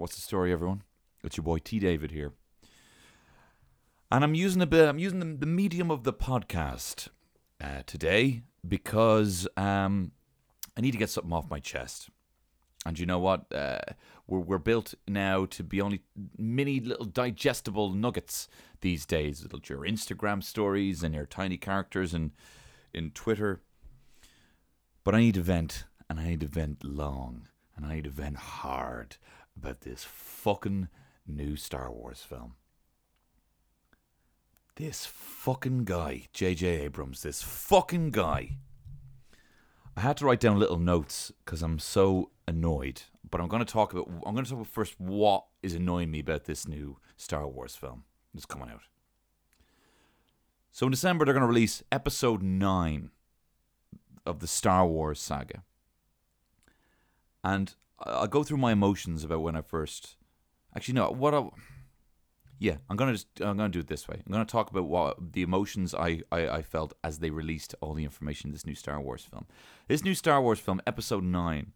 What's the story, everyone? It's your boy T David here, and I'm using a bit. I'm using the, the medium of the podcast uh, today because um, I need to get something off my chest. And you know what? Uh, we're we're built now to be only mini little digestible nuggets these days. Little your Instagram stories and your tiny characters and in Twitter. But I need to vent, and I need to vent long, and I need to vent hard about this fucking new Star Wars film. This fucking guy, J.J. Abrams, this fucking guy. I had to write down little notes because I'm so annoyed. But I'm going to talk about. I'm going to talk about first what is annoying me about this new Star Wars film that's coming out. So in December they're going to release Episode Nine of the Star Wars saga, and I'll go through my emotions about when I first. Actually, no. What? I, yeah, I'm gonna just I'm gonna do it this way. I'm gonna talk about what the emotions I, I, I felt as they released all the information in this new Star Wars film. This new Star Wars film, Episode Nine,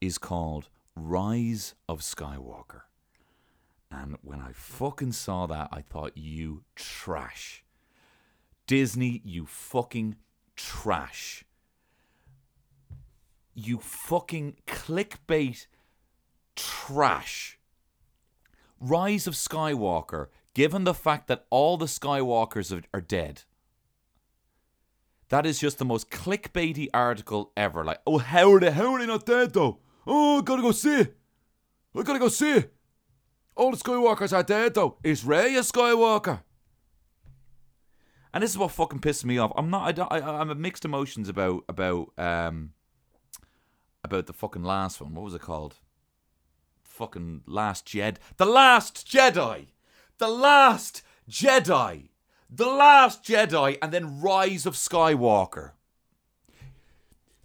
is called Rise of Skywalker. And when I fucking saw that, I thought, you trash. Disney, you fucking trash. You fucking clickbait trash. Rise of Skywalker, given the fact that all the Skywalkers are, are dead. That is just the most clickbaity article ever. Like, oh, how are they? How are they not dead though? Oh, I gotta go see. I gotta go see. All the Skywalkers are dead though. Is Rey a Skywalker? And this is what fucking pisses me off. I'm not. I, I I'm mixed emotions about about um about the fucking last one. What was it called? Fucking Last Jed. The Last Jedi. The Last Jedi. The Last Jedi, and then Rise of Skywalker.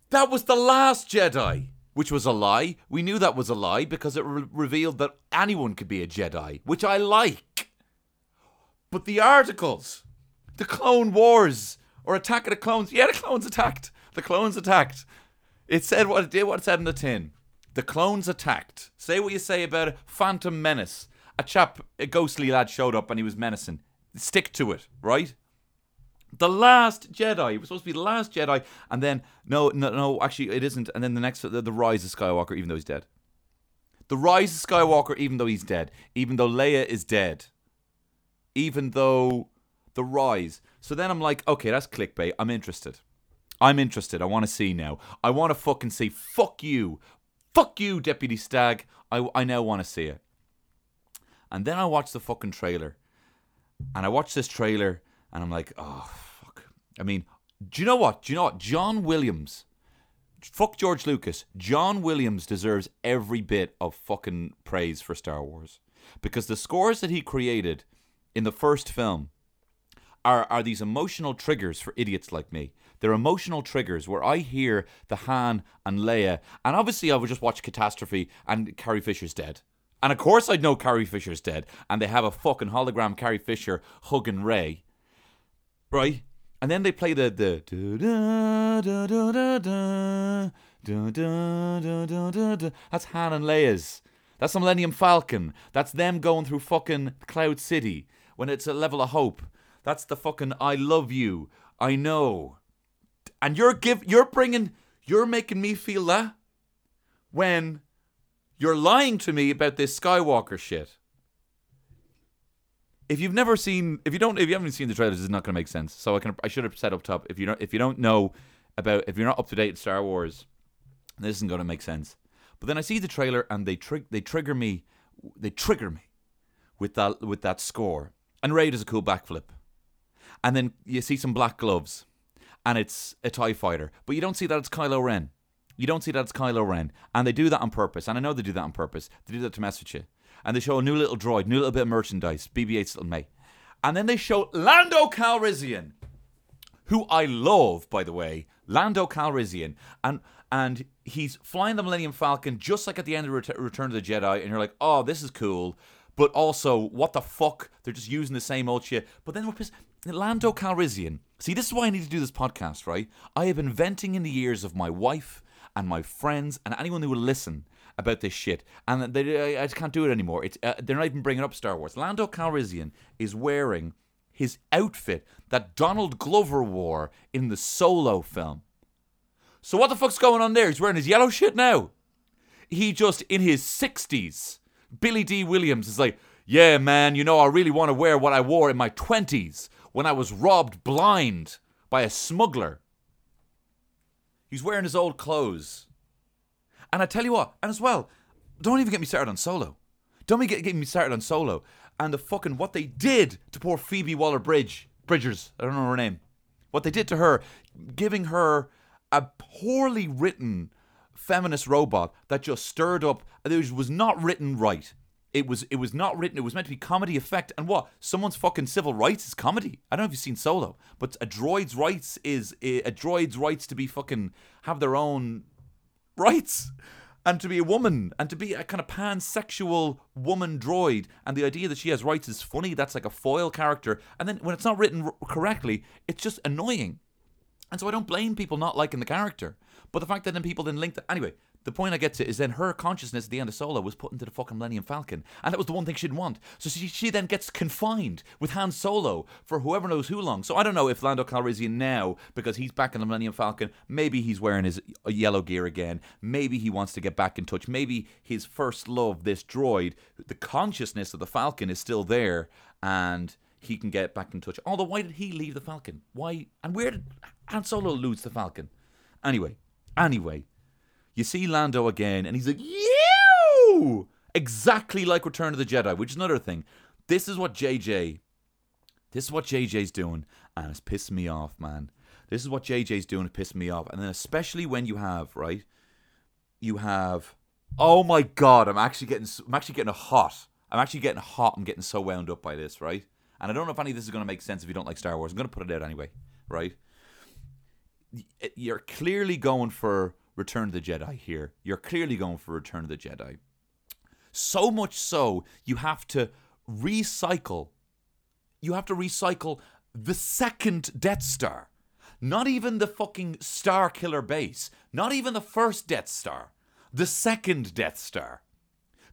That was the Last Jedi which was a lie. We knew that was a lie because it re- revealed that anyone could be a Jedi, which I like. But the articles, the Clone Wars or Attack of the Clones, yeah, the clones attacked. The clones attacked. It said what it did, what it said in the tin. The clones attacked. Say what you say about. Phantom Menace. A chap, a ghostly lad showed up and he was menacing. Stick to it, right? The Last Jedi. It was supposed to be the Last Jedi, and then no, no, no. Actually, it isn't. And then the next, the, the Rise of Skywalker, even though he's dead. The Rise of Skywalker, even though he's dead. Even though Leia is dead. Even though the Rise. So then I'm like, okay, that's clickbait. I'm interested. I'm interested. I want to see now. I want to fucking see. Fuck you. Fuck you, Deputy Stag. I, I now want to see it. And then I watch the fucking trailer. And I watch this trailer and I'm like, oh, fuck. I mean, do you know what? Do you know what? John Williams, fuck George Lucas. John Williams deserves every bit of fucking praise for Star Wars because the scores that he created in the first film are are these emotional triggers for idiots like me. They're emotional triggers where I hear the Han and Leia, and obviously I would just watch Catastrophe and Carrie Fisher's dead. And of course I'd know Carrie Fisher's dead, and they have a fucking hologram Carrie Fisher hugging Rey. Right? And then they play the the that's Han and Leia's. That's the Millennium Falcon. That's them going through fucking Cloud City when it's a level of hope. That's the fucking I love you. I know. And you're give you're bringing you're making me feel that when you're lying to me about this Skywalker shit if you've never seen, if you don't, if you haven't seen the trailers, it's not going to make sense. So I can, I should have said up top, if you don't, if you don't know about, if you're not up to date in Star Wars, this isn't going to make sense. But then I see the trailer and they trig, they trigger me, they trigger me with that with that score. And Rey does a cool backflip, and then you see some black gloves, and it's a Tie Fighter, but you don't see that it's Kylo Ren. You don't see that it's Kylo Ren, and they do that on purpose. And I know they do that on purpose. They do that to mess with you and they show a new little droid, new little bit of merchandise, BB-8's little mate, and then they show Lando Calrissian, who I love, by the way, Lando Calrissian, and and he's flying the Millennium Falcon just like at the end of Return of the Jedi, and you're like, oh, this is cool. But also, what the fuck? They're just using the same old shit. But then we're pissed. Lando Calrissian. See, this is why I need to do this podcast, right? I have been venting in the ears of my wife and my friends and anyone who will listen about this shit, and they, I just can't do it anymore. It's uh, they're not even bringing up Star Wars. Lando Calrissian is wearing his outfit that Donald Glover wore in the Solo film. So what the fuck's going on there? He's wearing his yellow shit now. He just in his sixties. Billy Dee Williams is like, yeah, man, you know, I really want to wear what I wore in my twenties when I was robbed blind by a smuggler. He's wearing his old clothes. And I tell you what, and as well, don't even get me started on Solo. Don't even get, get me started on Solo. And the fucking what they did to poor Phoebe Waller Bridge Bridgers. I don't know her name. What they did to her, giving her a poorly written feminist robot that just stirred up. It was not written right. It was it was not written. It was meant to be comedy effect. And what? Someone's fucking civil rights is comedy. I don't know if you've seen Solo, but a droid's rights is a droid's rights to be fucking have their own rights and to be a woman and to be a kind of pansexual woman droid and the idea that she has rights is funny that's like a foil character and then when it's not written correctly it's just annoying and so i don't blame people not liking the character but the fact that then people then link that anyway the point I get to is then her consciousness at the end of Solo was put into the fucking Millennium Falcon, and that was the one thing she didn't want. So she, she then gets confined with Han Solo for whoever knows who long. So I don't know if Lando Calrissian now, because he's back in the Millennium Falcon, maybe he's wearing his uh, yellow gear again. Maybe he wants to get back in touch. Maybe his first love, this droid, the consciousness of the Falcon is still there, and he can get back in touch. Although, why did he leave the Falcon? Why and where did Han Solo lose the Falcon? Anyway, anyway, you see Lando again, and he's like, "You!" Exactly like Return of the Jedi, which is another thing. This is what JJ, this is what JJ's doing, and it's pissing me off, man. This is what JJ's doing, it's pissing me off, and then especially when you have right, you have, oh my god, I'm actually getting, I'm actually getting hot. I'm actually getting hot. I'm getting so wound up by this, right? And I don't know if any of this is going to make sense if you don't like Star Wars. I'm going to put it out anyway, right? Eh, you're clearly going for Return of the Jedi here. You're clearly going for Return of the Jedi. So much so, you have to recycle. You have to recycle the second Death Star. Not even the fucking Star Killer base. Not even the first Death Star. The second Death Star.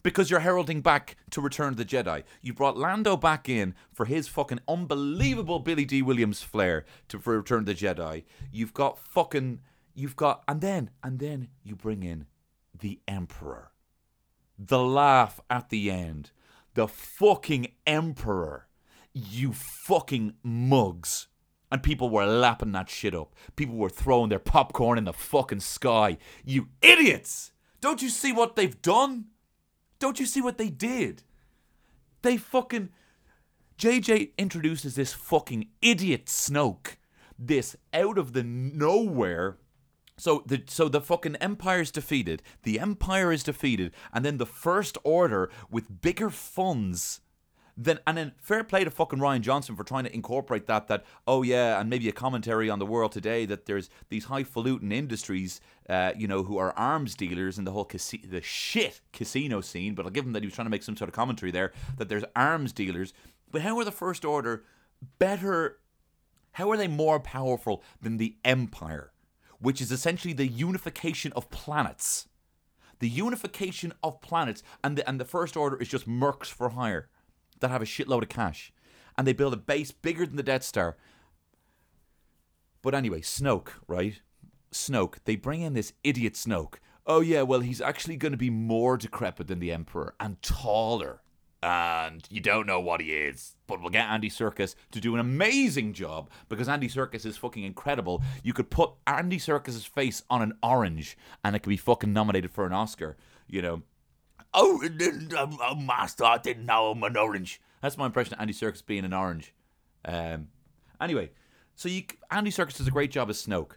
Because you're heralding back to Return of the Jedi. You brought Lando back in for his fucking unbelievable Billy Dee Williams flair to for Return of the Jedi. You've got fucking you've got and then and then you bring in the emperor. The laugh at the end. The fucking emperor. You fucking mugs. And people were lapping that shit up. People were throwing their popcorn in the fucking sky. You idiots! Don't you see what they've done? Don't you see what they did? They fucking jj introduces this fucking idiot snoke. This out of the nowhere so the so the fucking empire's defeated. The empire is defeated, and then the first order with bigger funds. Then and then fair play to fucking Rian Johnson for trying to incorporate that. That oh yeah, and maybe a commentary on the world today that there's these highfalutin industries, uh, you know, who are arms dealers in the whole casi- the shit casino scene. But I'll give him that he was trying to make some sort of commentary there that there's arms dealers. But how are the first order better? How are they more powerful than the empire? Which is essentially the unification of planets. The unification of planets, and the, and the First Order is just mercs for hire that have a shitload of cash. And they build a base bigger than the Death Star. But anyway, Snoke, right? Snoke, they bring in this idiot Snoke. Oh, yeah, well, he's actually going to be more decrepit than the Emperor and taller and you don't know what he is. But we'll get Andy Serkis to do an amazing job because Andy Serkis is fucking incredible. You could put Andy Serkis's face on an orange and it could be fucking nominated for an Oscar, you know. Oh, oh master, I didn't know I'm an orange. That's my impression of Andy Serkis being an orange. Um, anyway, so you, Andy Serkis does a great job as Snoke.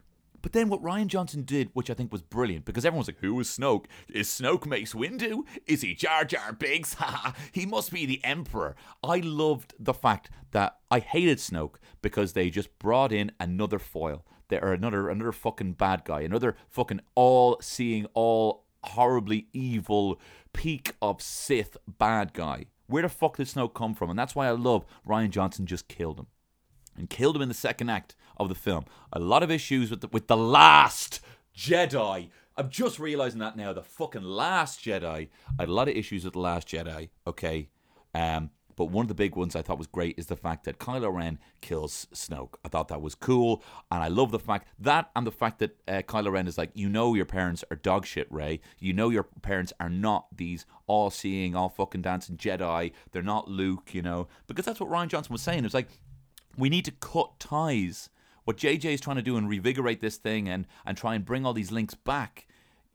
But then what Rian Johnson did, which I think was brilliant, because everyone's like, who is Snoke? Is Snoke Mace Windu? Is he Jar Jar Binks? Ha he must be the Emperor. I loved the fact that I hated Snoke because they just brought in another foil. There are another another fucking bad guy, another fucking all seeing, all horribly evil peak of Sith bad guy. Where the fuck did Snoke come from? And that's why I love Rian Johnson just killed him and killed him in the second act of the film. A lot of issues with the, with the last Jedi. I'm just realizing that now. The fucking Last Jedi. I had a lot of issues with the Last Jedi. Okay, um, but one of the big ones I thought was great is the fact that Kylo Ren kills Snoke. I thought that was cool, and I love the fact that and the fact that uh, Kylo Ren is like, you know, your parents are dog shit, Rey. You know, your parents are not these all-seeing, all fucking dancing Jedi. They're not Luke, you know, because that's what Rian Johnson was saying. It's like we need to cut ties. What JJ is trying to do and revigorate this thing and and try and bring all these links back.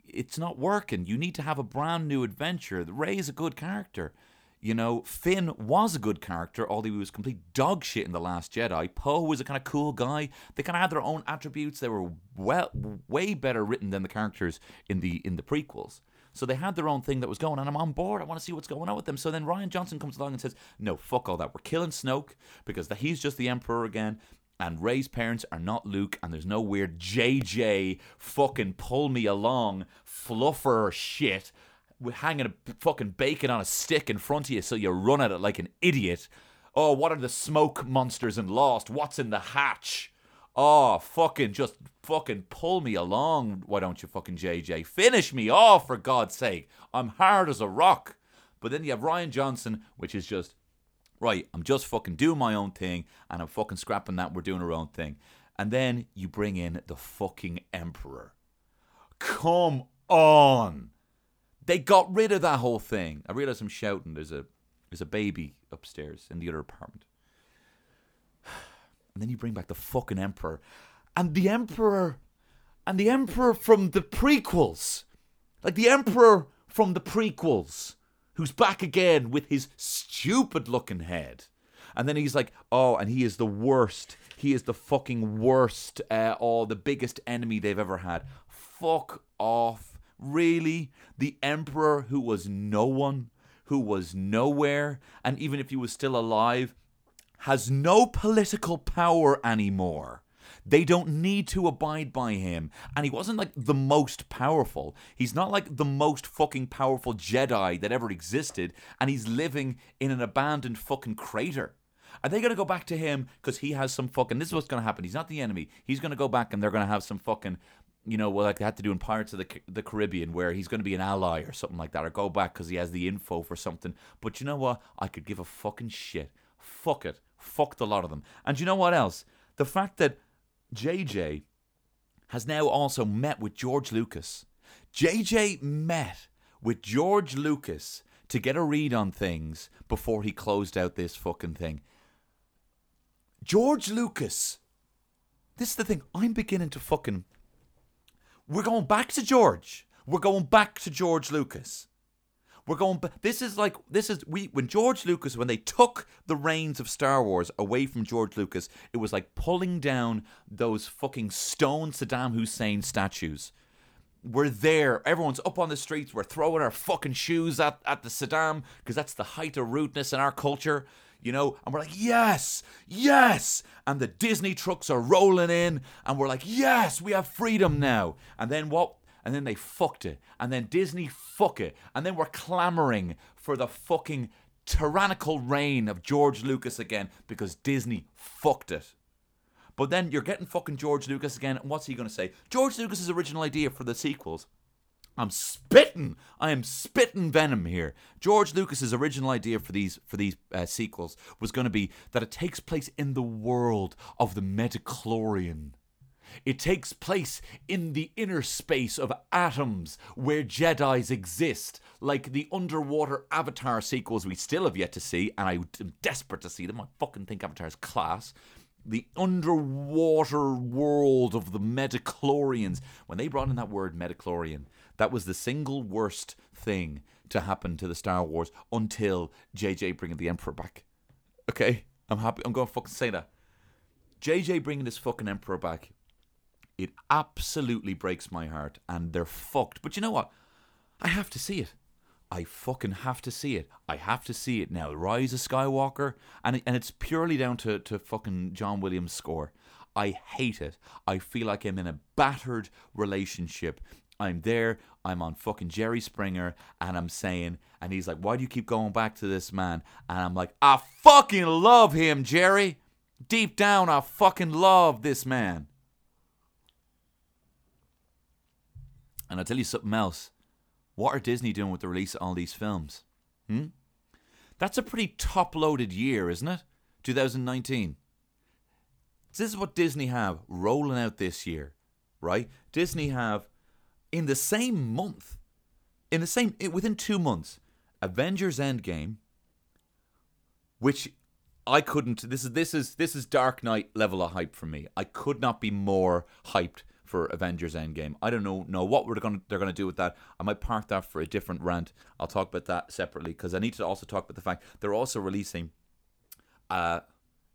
It's not working. You need to have a brand new adventure. Rey is a good character. You know, Finn was a good character, although he was complete dog shit in The Last Jedi. Poe was a kind of cool guy. They kind of had their own attributes. They were well, way better written than the characters in the in the prequels. So they had their own thing that was going on. I'm on board. I want to see what's going on with them. So then Rian Johnson comes along and says, "No, fuck all that. We're killing Snoke because he's just the Emperor again." And Rey's parents are not Luke, and there's no weird JJ fucking pull me along fluffer shit hanging a fucking bacon on a stick in front of you so you run at it like an idiot. Oh, what are the smoke monsters and Lost? What's in the hatch? Oh, fucking just fucking pull me along. Why don't you fucking JJ? Finish me off for God's sake. I'm hard as a rock. But then you have Rian Johnson, which is just right, I'm just fucking doing my own thing and I'm fucking scrapping that. We're doing our own thing. And then you bring in the fucking Emperor. Come on. They got rid of that whole thing. I realize I'm shouting. There's a there's a baby upstairs in the other apartment. And then you bring back the fucking emperor. And the emperor and the emperor from the prequels. Like the emperor from the prequels who's back again with his stupid looking head. And then he's like, "Oh, and he is the worst. He is the fucking worst. Uh, oh, the biggest enemy they've ever had. Fuck off Really? The emperor who was no one, who was nowhere, and even if he was still alive, has no political power anymore. They don't need to abide by him. And he wasn't like the most powerful. He's not like the most fucking powerful Jedi that ever existed. And he's living in an abandoned fucking crater. Are they going to go back to him because he has some fucking. This is what's going to happen. He's not the enemy. He's going to go back and they're going to have some fucking you know, well, like they had to do in Pirates of the the Caribbean, where he's going to be an ally or something like that, or go back because he has the info for something. But you know what? I could give a fucking shit. Fuck it. Fucked a lot of them. And you know what else? The fact that JJ has now also met with George Lucas. JJ met with George Lucas to get a read on things before he closed out this fucking thing. George Lucas. This is the thing. I'm beginning to fucking we're going back to George. We're going back to George Lucas. We're going. This is like this is we when George Lucas when they took the reins of Star Wars away from George Lucas, it was like pulling down those fucking stone Saddam Hussein statues. We're there. Everyone's up on the streets. We're throwing our fucking shoes at, at the Saddam because that's the height of rudeness in our culture you know, and we're like, yes, yes. And the Disney trucks are rolling in, and we're like, yes, we have freedom now. And then what? And then they fucked it. And then Disney fuck it. And then we're clamoring for the fucking tyrannical reign of George Lucas again because Disney fucked it. But then you're getting fucking George Lucas again, and what's he going to say? George Lucas's original idea for the sequels I'm spitting. I am spitting venom here. George Lucas's original idea for these for these uh, sequels was going to be that it takes place in the world of the Metachlorian. It takes place in the inner space of atoms where Jedi's exist, like the underwater Avatar sequels we still have yet to see, and I am desperate to see them. I fucking think Avatar's class the underwater world of the Metachlorians. When they brought in that word Metachlorian, that was the single worst thing to happen to the Star Wars until JJ bringing the Emperor back. Okay, I'm happy. I'm going to fucking say that. JJ bringing this fucking Emperor back. It absolutely breaks my heart, and they're fucked. But you know what? I have to see it. I fucking have to see it. I have to see it now. Rise of Skywalker, and and it's purely down to to fucking John Williams' score. I hate it. I feel like I'm in a battered relationship I'm there, I'm on fucking Jerry Springer, and I'm saying, and he's like, why do you keep going back to this man? And I'm like, I fucking love him, Jerry. Deep down, I fucking love this man. And I'll tell you something else. What are Disney doing with the release of all these films? Hmm? That's a pretty top loaded year, isn't it? 2019. This is what Disney have rolling out this year, right? Disney have in the same month, in the same within two months, Avengers Endgame, which I couldn't. This is this is this is Dark Knight level of hype for me. I could not be more hyped for Avengers Endgame. I don't know know what we're going they're going to do with that. I might park that for a different rant. I'll talk about that separately because I need to also talk about the fact they're also releasing uh, a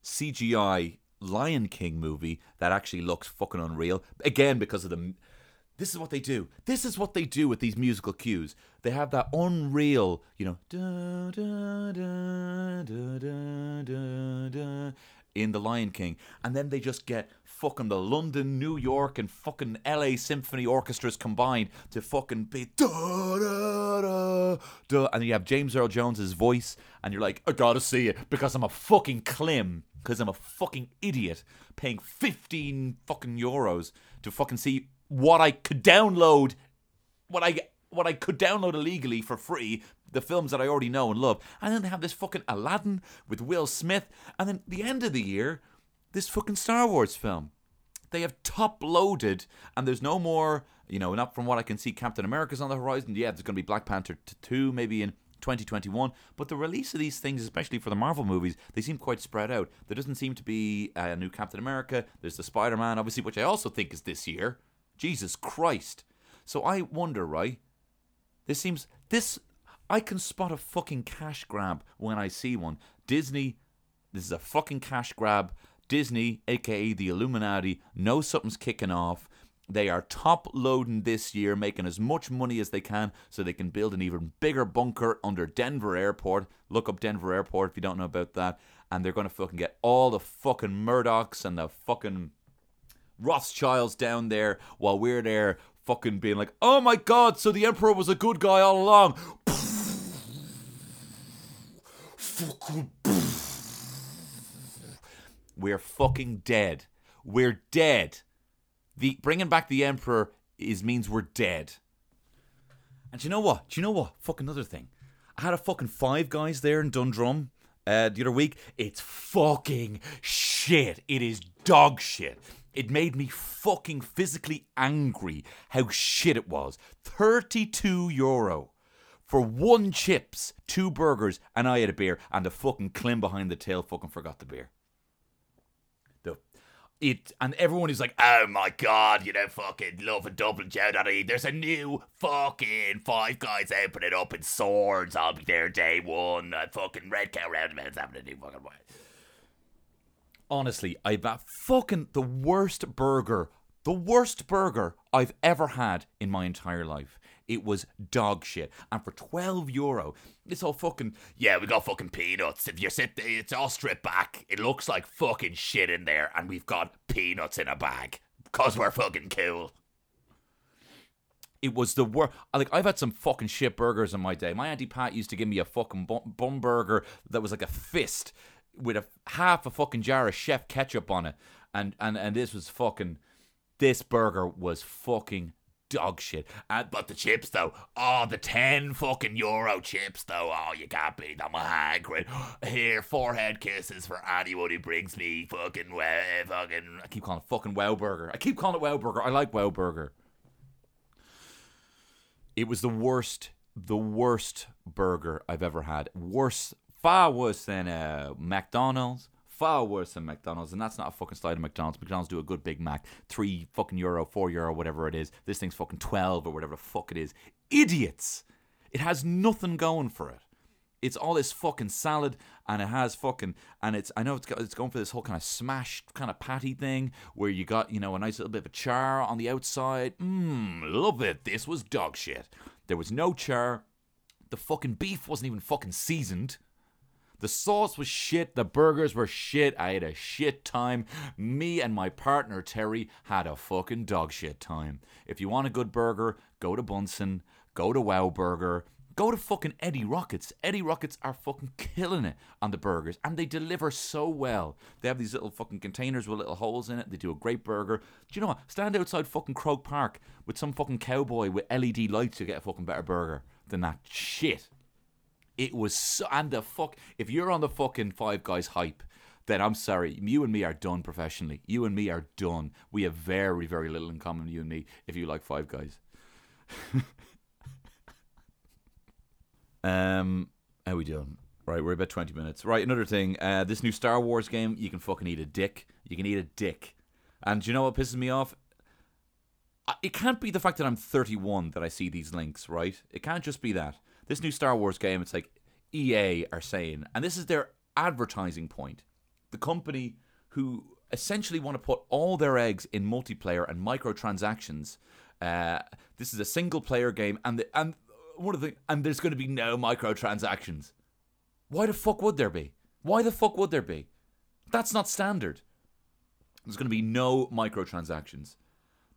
CGI Lion King movie that actually looks fucking unreal. Again because of the this is what they do. This is what they do with these musical cues. They have that unreal, you know, da, da, da, in The Lion King, and then they just get fucking the London, New York, and fucking LA symphony orchestras combined to fucking be da da da da, and you have James Earl Jones's voice, and you're like, I gotta see it because I'm a fucking Klim, because I'm a fucking idiot paying 15 fucking euros to fucking see what I could download, what I what I could download illegally for free, the films that I already know and love, and then they have this fucking Aladdin with Will Smith, and then the end of the year, this fucking Star Wars film. They have top loaded, and there's no more, you know, not from what I can see, Captain America's on the horizon. Yeah, there's going to be Black Panther 2 maybe in 2021. But the release of these things, especially for the Marvel movies, they seem quite spread out. There doesn't seem to be a new Captain America. There's the Spider Man, obviously, which I also think is this year. Jesus Christ. So I wonder, right? This seems this I can spot a fucking cash grab when I see one. Disney, this is a fucking cash grab. Disney, aka the Illuminati, know something's kicking off. They are top loading this year, making as much money as they can so they can build an even bigger bunker under Denver Airport. Look up Denver Airport if you don't know about that. And they're going to fucking get all the fucking Murdochs and the fucking Rothschilds down there while we're there fucking being like, oh my god, so the Emperor was a good guy all along. We're fucking dead. We're dead. The bringing back the Emperor is means we're dead. And you know what? Do you know what? Fuck another thing. I had a fucking five guys there in Dundrum uh, the other week. It's fucking shit. It is dog shit. It made me fucking physically angry how shit it was. 32 euro for one chips, two burgers, and I had a beer, and the fucking Klim behind the tail fucking forgot the beer. It and everyone is like, oh my god, you know, fucking love a Dublin Joe Daddy. There's a new fucking five guys opening up in swords. I'll be there day one. Fucking red cow roundabout's having a new fucking way honestly, I've had fucking the worst burger, the worst burger I've ever had in my entire life. It was dog shit. And for 12 euro, it's all fucking, yeah, we got fucking peanuts. If you sit there, it's all stripped back. It looks like fucking shit in there. And we've got peanuts in a bag. Because we're fucking cool. It was the worst. Like I've had some fucking shit burgers in my day. My auntie Pat used to give me a fucking bum burger that was like a fist with a half a fucking jar of chef ketchup on it, and and and this was fucking. This burger was fucking dog shit. And, but the chips though, oh, the 10 fucking euro chips though, oh, you can't beat them. Hagrid. Here, forehead kisses for anyone who brings me fucking, well, fucking, I keep calling it fucking Wow Burger. I keep calling it Wow Burger. I like Wow Burger. It was the worst, the worst burger I've ever had. Worse far worse than uh, McDonald's. Far worse than McDonald's, and that's not a fucking slide of McDonald's. McDonald's do a good Big Mac, three fucking euro, four euro, whatever it is. This thing's fucking twelve or whatever the fuck it is. Idiots! It has nothing going for it. It's all this fucking salad, and it has fucking, and it's I know it's got, it's going for this whole kind of smashed kind of patty thing where you got you know a nice little bit of a char on the outside. Mmm, love it. This was dog shit. There was no char. The fucking beef wasn't even fucking seasoned. The sauce was shit. The burgers were shit. I had a shit time. Me and my partner Terry had a fucking dog shit time. If you want a good burger, go to Bunsen, go to Wow Burger. Go to fucking Eddie Rockets. Eddie Rockets are fucking killing it on the burgers and they deliver so well. They have these little fucking containers with little holes in it. They do a great burger. Do you know what? Stand outside fucking Croke Park with some fucking cowboy with LED lights to get a fucking better burger than that shit. It was so, and the fuck, if you're on the fucking Five Guys hype, then I'm sorry, you and me are done professionally. You and me are done. We have very, very little in common, you and me, if you like Five Guys. Um, how we doing? Right, we're about 20 minutes. Right, another thing. Uh, this new Star Wars game, you can fucking eat a dick. You can eat a dick. And do you know what pisses me off? It can't be the fact that I'm 31 that I see these links, right? It can't just be that. This new Star Wars game, it's like EA are saying, and this is their advertising point. The company who essentially want to put all their eggs in multiplayer and microtransactions. Uh, this is a single player game, and the, and one of the and there's going to be no microtransactions. Why the fuck would there be? Why the fuck would there be? That's not standard. There's going to be no microtransactions.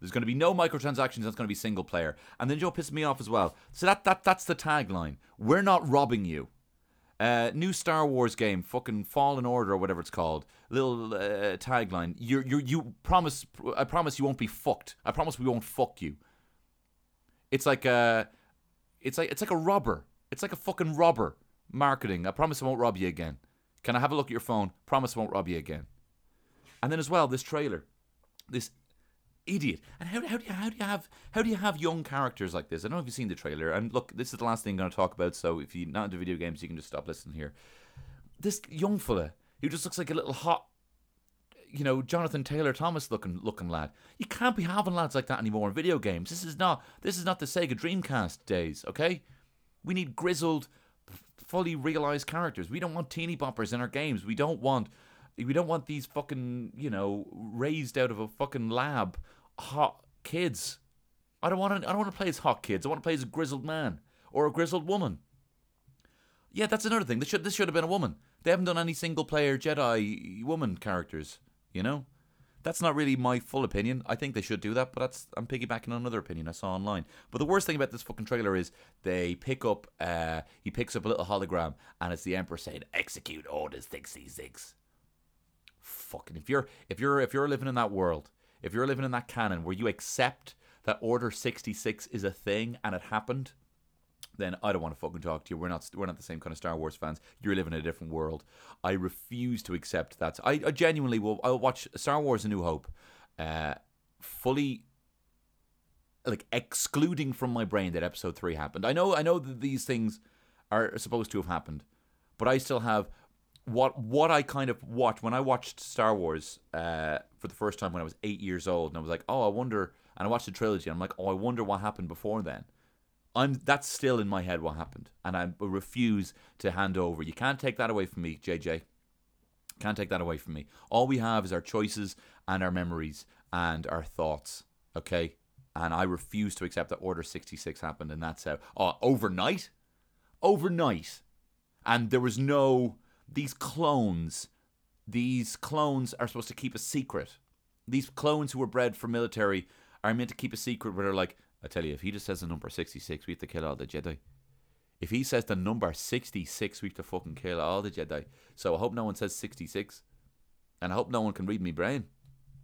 There's going to be no microtransactions. That's going to be single player. And then Joe pissed me off as well. So that that that's the tagline. We're not robbing you. Uh, new Star Wars game, fucking Fallen Order or whatever it's called. Little uh, tagline. You you you promise. I promise you won't be fucked. I promise we won't fuck you. It's like uh, it's like it's like a robber. It's like a fucking robber marketing. I promise I won't rob you again. Can I have a look at your phone? Promise I won't rob you again. And then as well, this trailer, this idiot. And how, how do you how do you have how do you have young characters like this? I don't know if you've seen the trailer. And look, this is the last thing I'm going to talk about. So if you're not into video games, you can just stop listening here. This young fella who just looks like a little hot you know, Jonathan Taylor Thomas looking looking lad. You can't be having lads like that anymore in video games. This is not this is not the Sega Dreamcast days, okay? We need grizzled, fully realized characters. We don't want teeny boppers in our games. We don't want we don't want these fucking, you know, raised out of a fucking lab hot kids. I don't want to I don't want to play as hot kids. I want to play as a grizzled man or a grizzled woman. Yeah, that's another thing. This should this should have been a woman. They haven't done any single player Jedi woman characters. You know, that's not really my full opinion. I think they should do that, but that's I'm piggybacking on another opinion I saw online. But the worst thing about this fucking trailer is they pick up uh he picks up a little hologram and it's the Emperor saying execute orders sixty six. Fucking if you're if you're if you're living in that world, if you're living in that canon where you accept that Order sixty six is a thing and it happened, then I don't want to fucking talk to you. We're not we're not the same kind of Star Wars fans. You're living in a different world. I refuse to accept that. I, I genuinely will. I'll watch Star Wars: A New Hope, uh, fully, like excluding from my brain that Episode Three happened. I know I know that these things are supposed to have happened, but I still have what what I kind of watched when I watched Star Wars uh, for the first time when I was eight years old, and I was like, oh, I wonder. And I watched the trilogy, and I'm like, oh, I wonder what happened before then I'm that's still in my head what happened, and I refuse to hand over. You can't take that away from me, JJ. Can't take that away from me. All we have is our choices and our memories and our thoughts. Okay, and I refuse to accept that Order sixty six happened, and that's how. Oh, overnight, overnight, and there was no these clones. These clones are supposed to keep a secret. These clones who were bred for military are meant to keep a secret where they're like, I tell you, if he just says the number 66, we have to kill all the Jedi. If he says the number 66, we have to fucking kill all the Jedi. So I hope no one says 66. And I hope no one can read me brain.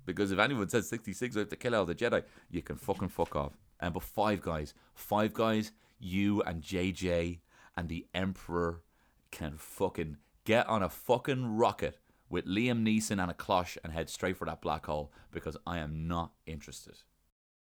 Because if anyone says 66, we have to kill all the Jedi. You can fucking fuck off. And but five guys, five guys, you and JJ and the Emperor can fucking get on a fucking rocket with Liam Neeson and a cloche and head straight for that black hole because I am not interested.